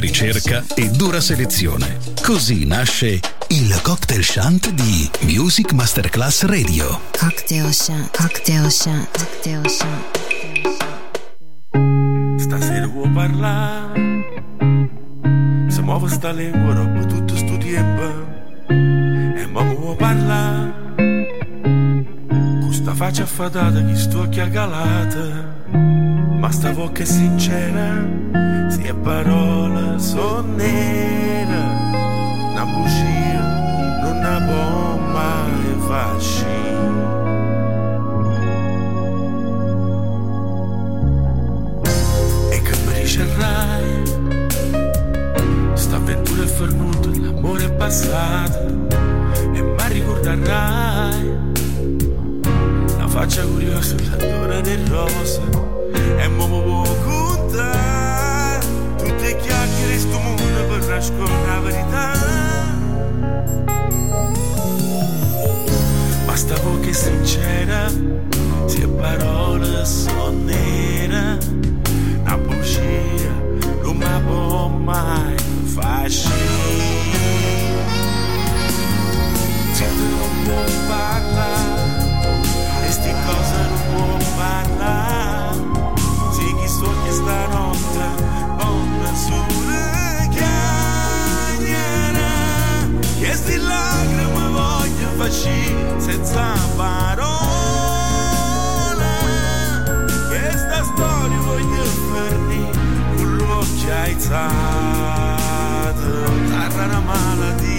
Ricerca e dura selezione. Così nasce il cocktail shant di Music Masterclass Radio. Cocktail shant, cocktail shant, cocktail shant. Stasera vuoi parlare? Se muove sta lingua, roba tutto sto tempo. E ma vuoi parlare? Questa faccia affadata che sto a calata. Ma sta bocca è sincera è parole sono nere, una bugia non la può mai farci. E che mi ricerrai, sta avventura è fermuta, l'amore è passato e mi ricorderai la faccia curiosa, l'odore del rosa e mo poco tutte de que há queres do mundo abarrasco na veridade. Basta a boca sincera, se a parola sonera, na apologia, numa bomba não Vou falar, este causa não vou falar. baci senza parola che sta storia voglio farmi con l'occhio aizzato sarà una malattia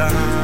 l'occhio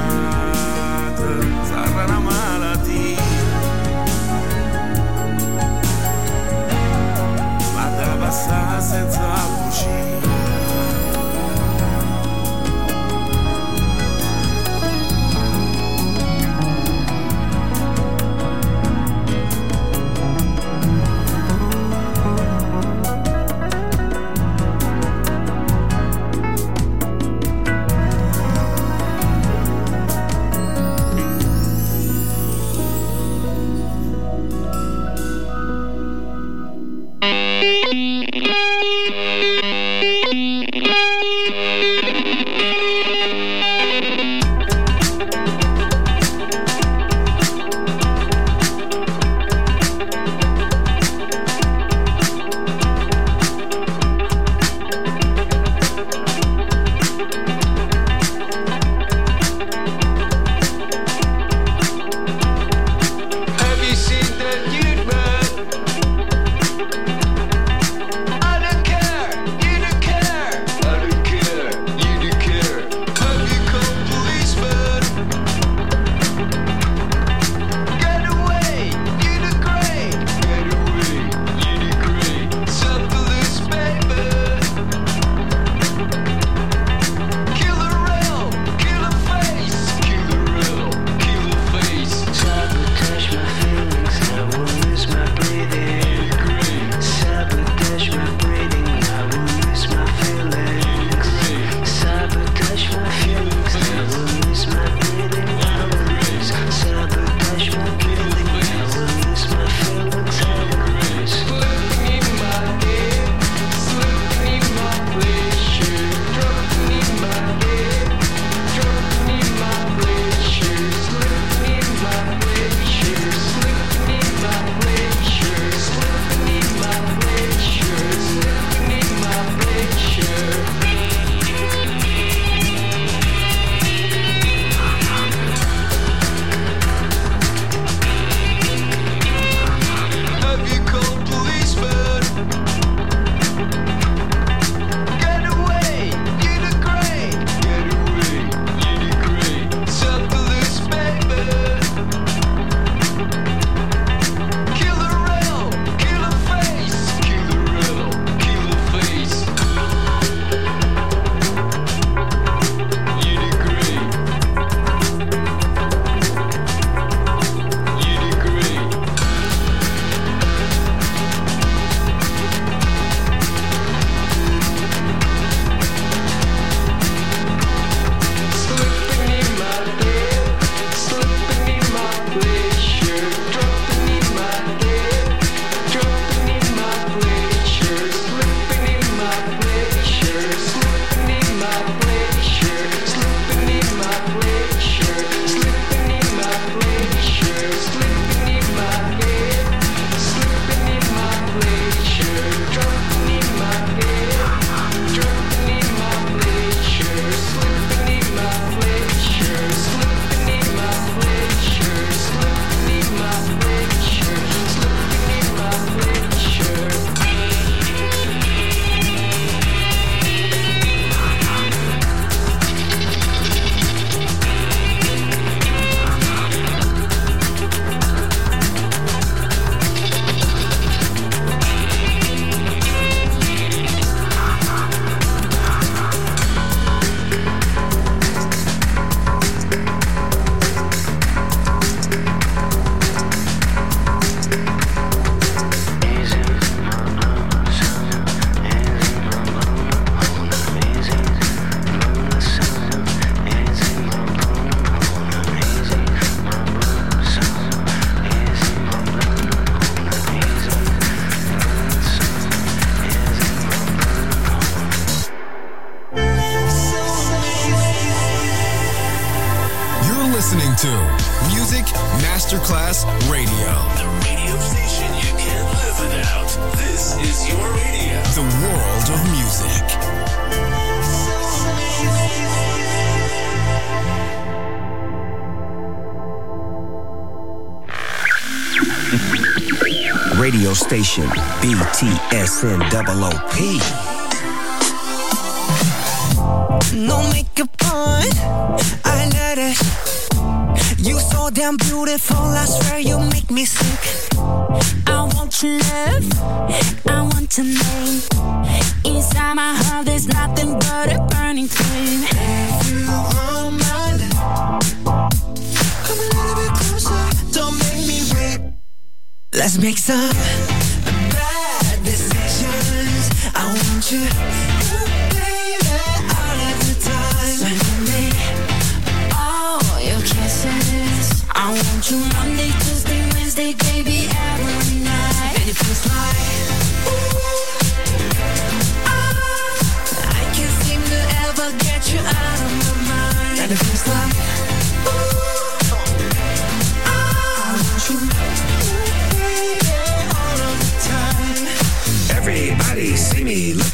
BTSN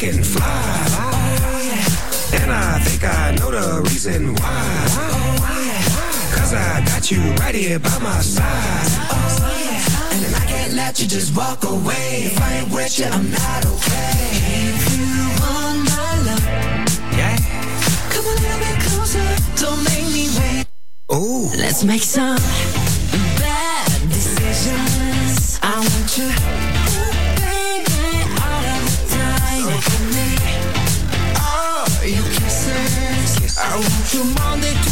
looking fly. And I think I know the reason why. Cause I got you right here by my side. And I can't let you just walk away. If I ain't with you, I'm not okay. If you want my love, Yeah. come a little bit closer. Don't make me wait. Ooh. Let's make some bad decisions. I want you, kisses. I want you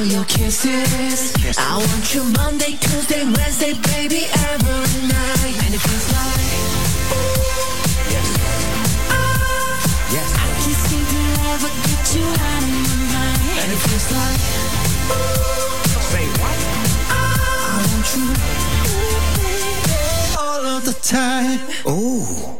all your kisses. I want you Monday, Tuesday, Wednesday, baby, every night. And it feels like ah, Yes. I can't seem to ever get you out of my mind. And it feels like Say what? I want you, ooh, baby, all of the time. Ooh.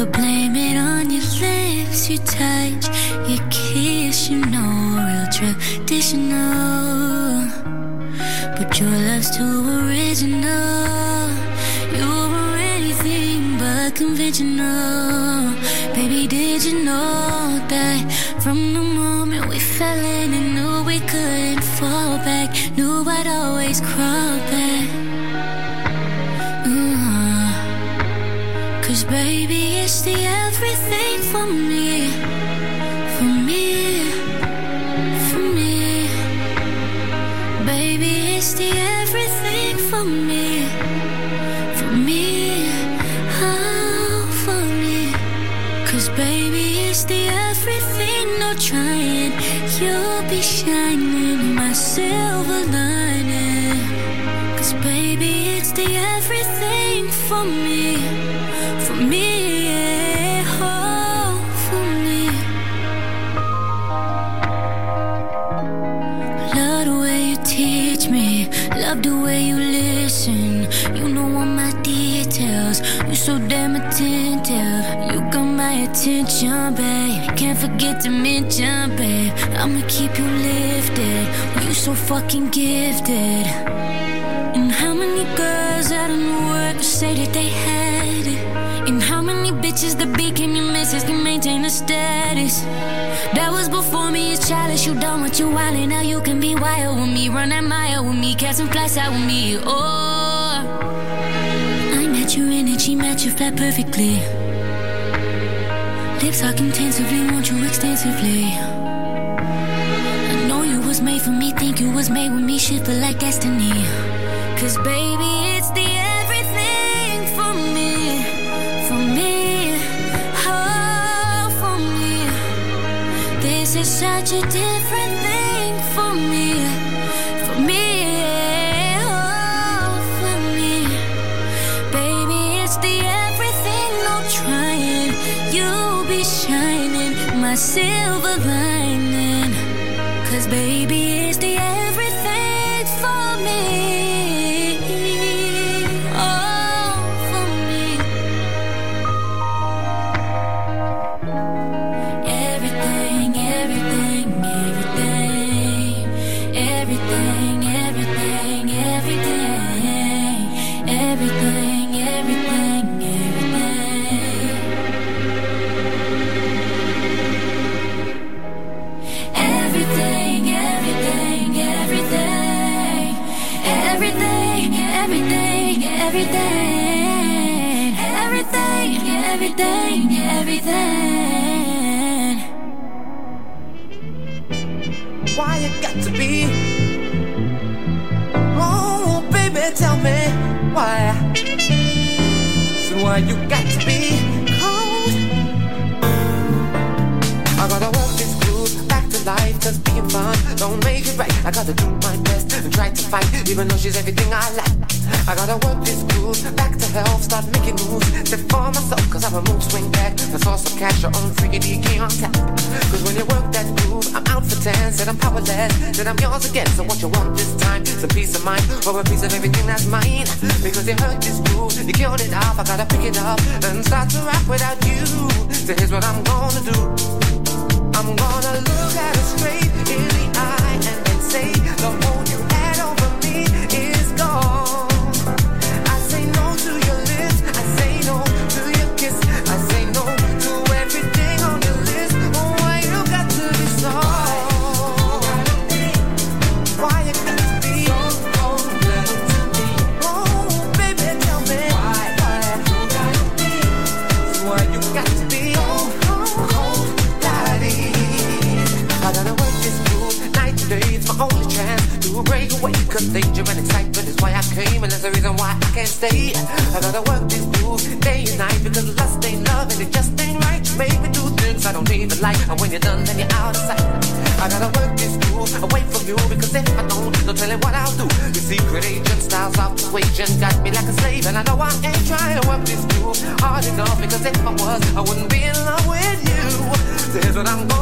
Could blame so fucking gifted. And how many girls out in the world say that they had it? And how many bitches that became your missus can maintain a status? That was before me, it's childish. You done what you wildin', now you can be wild with me. Run that mile with me, catch some flights out with me. Oh, I met your energy, match your flat perfectly. Lips talk intensively, want you extensively. You was made with me, shit feel like destiny. Cause baby, it's the everything for me, for me, oh, for me. This is such a different fight, even though she's everything I like. I gotta work this groove back to health, start making moves, set for myself, cause I'm a mood swing back. The source of cash, your own freaky key on tap. Cause when you work that groove, I'm out for 10, said I'm powerless, said I'm yours again. So what you want this time? A peace of mind, or a piece of everything that's mine. Because you heard this groove, you killed it off, I gotta pick it up and start to rap without you. So here's what I'm gonna do. I'm gonna look at her straight in the eye and then say the hold stay. I gotta work this groove day and night because lust ain't love and it just ain't right. You make me do things I don't even like, and when you're done, then you're out of sight. I gotta work this groove away from you because if I don't, no telling what I'll do. Your secret agent styles of persuasion got me like a slave, and I know I ain't trying to work this groove hard enough because if I was, I wouldn't be in love with you. So here's what I'm gonna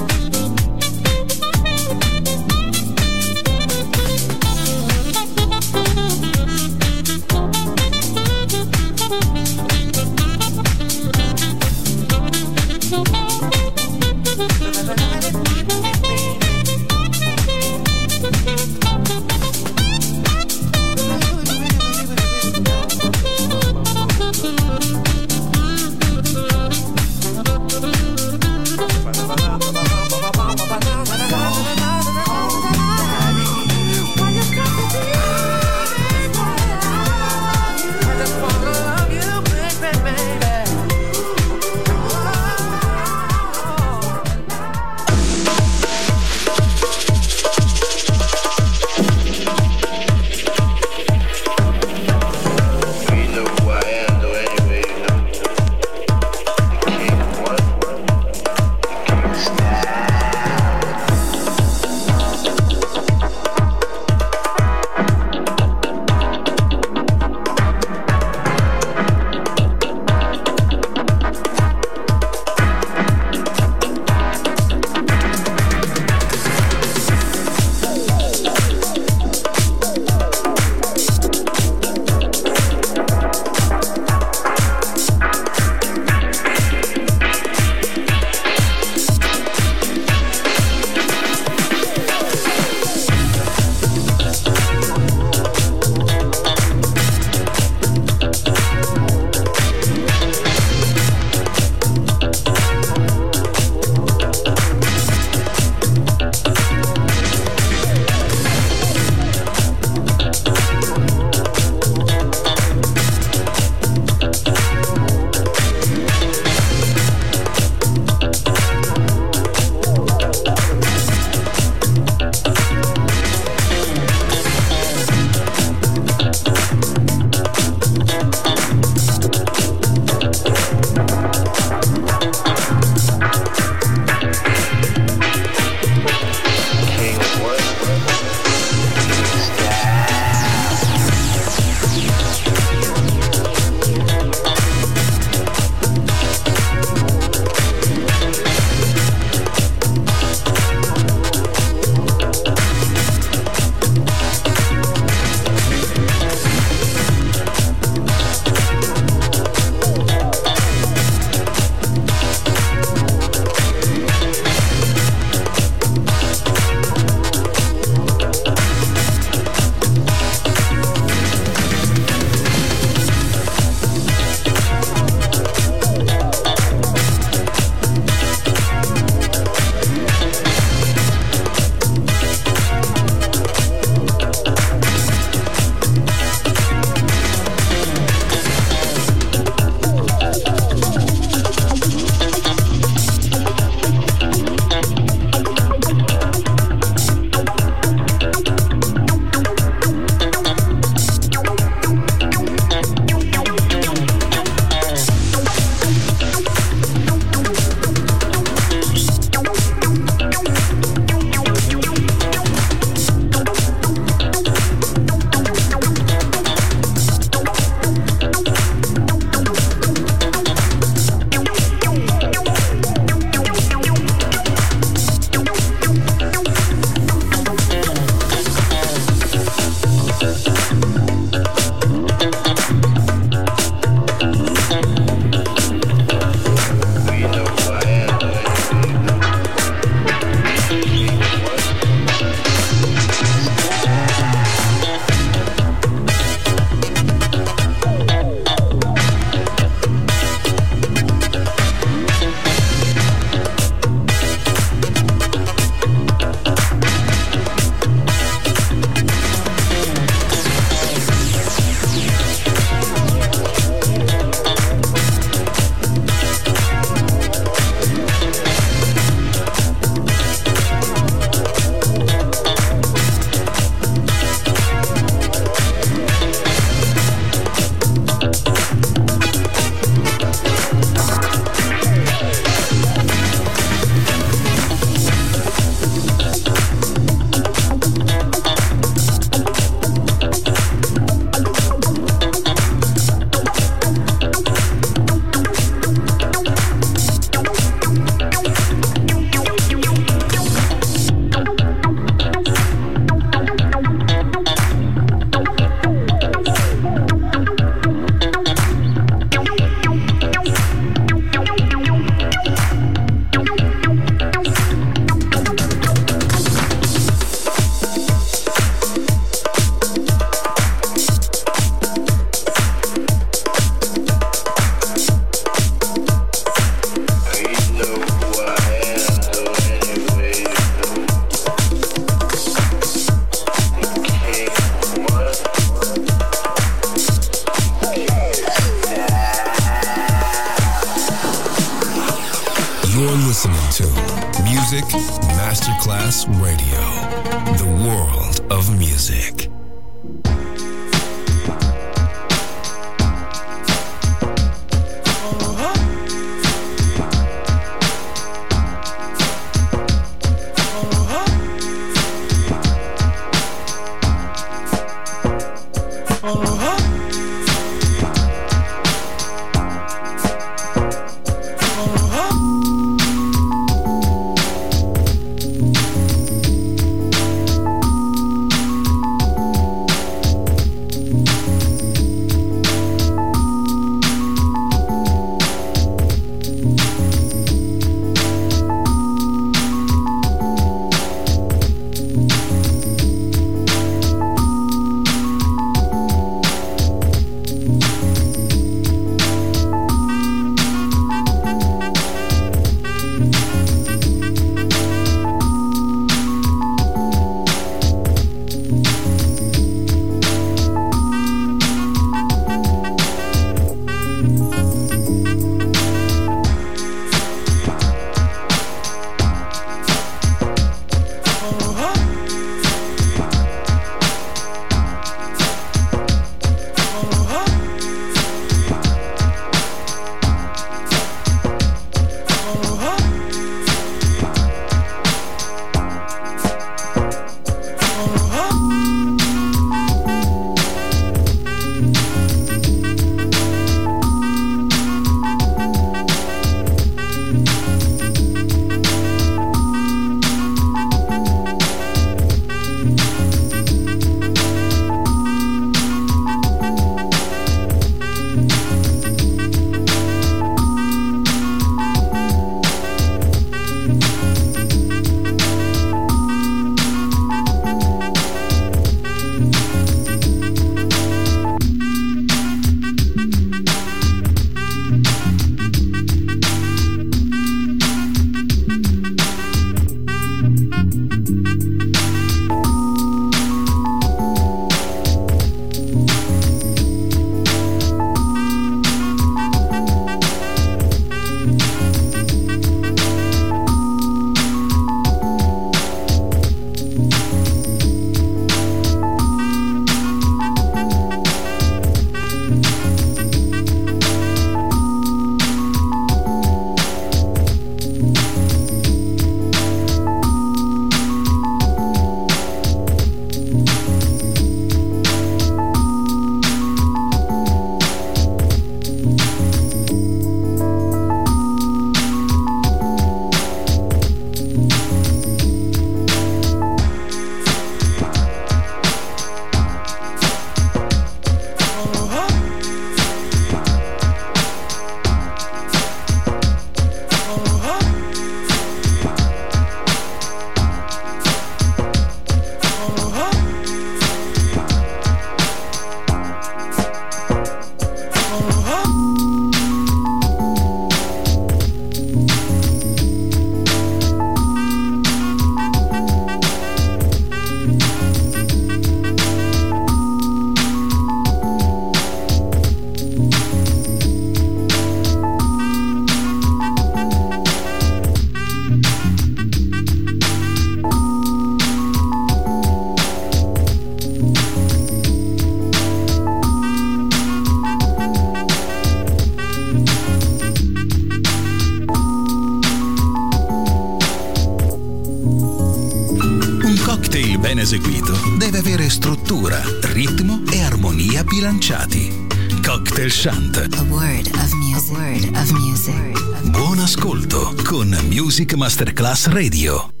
Masterclass Radio.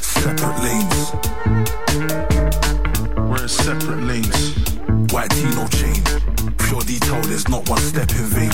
separate lanes. We're in separate lanes. White no chain, pure detail, there's not one step in vain.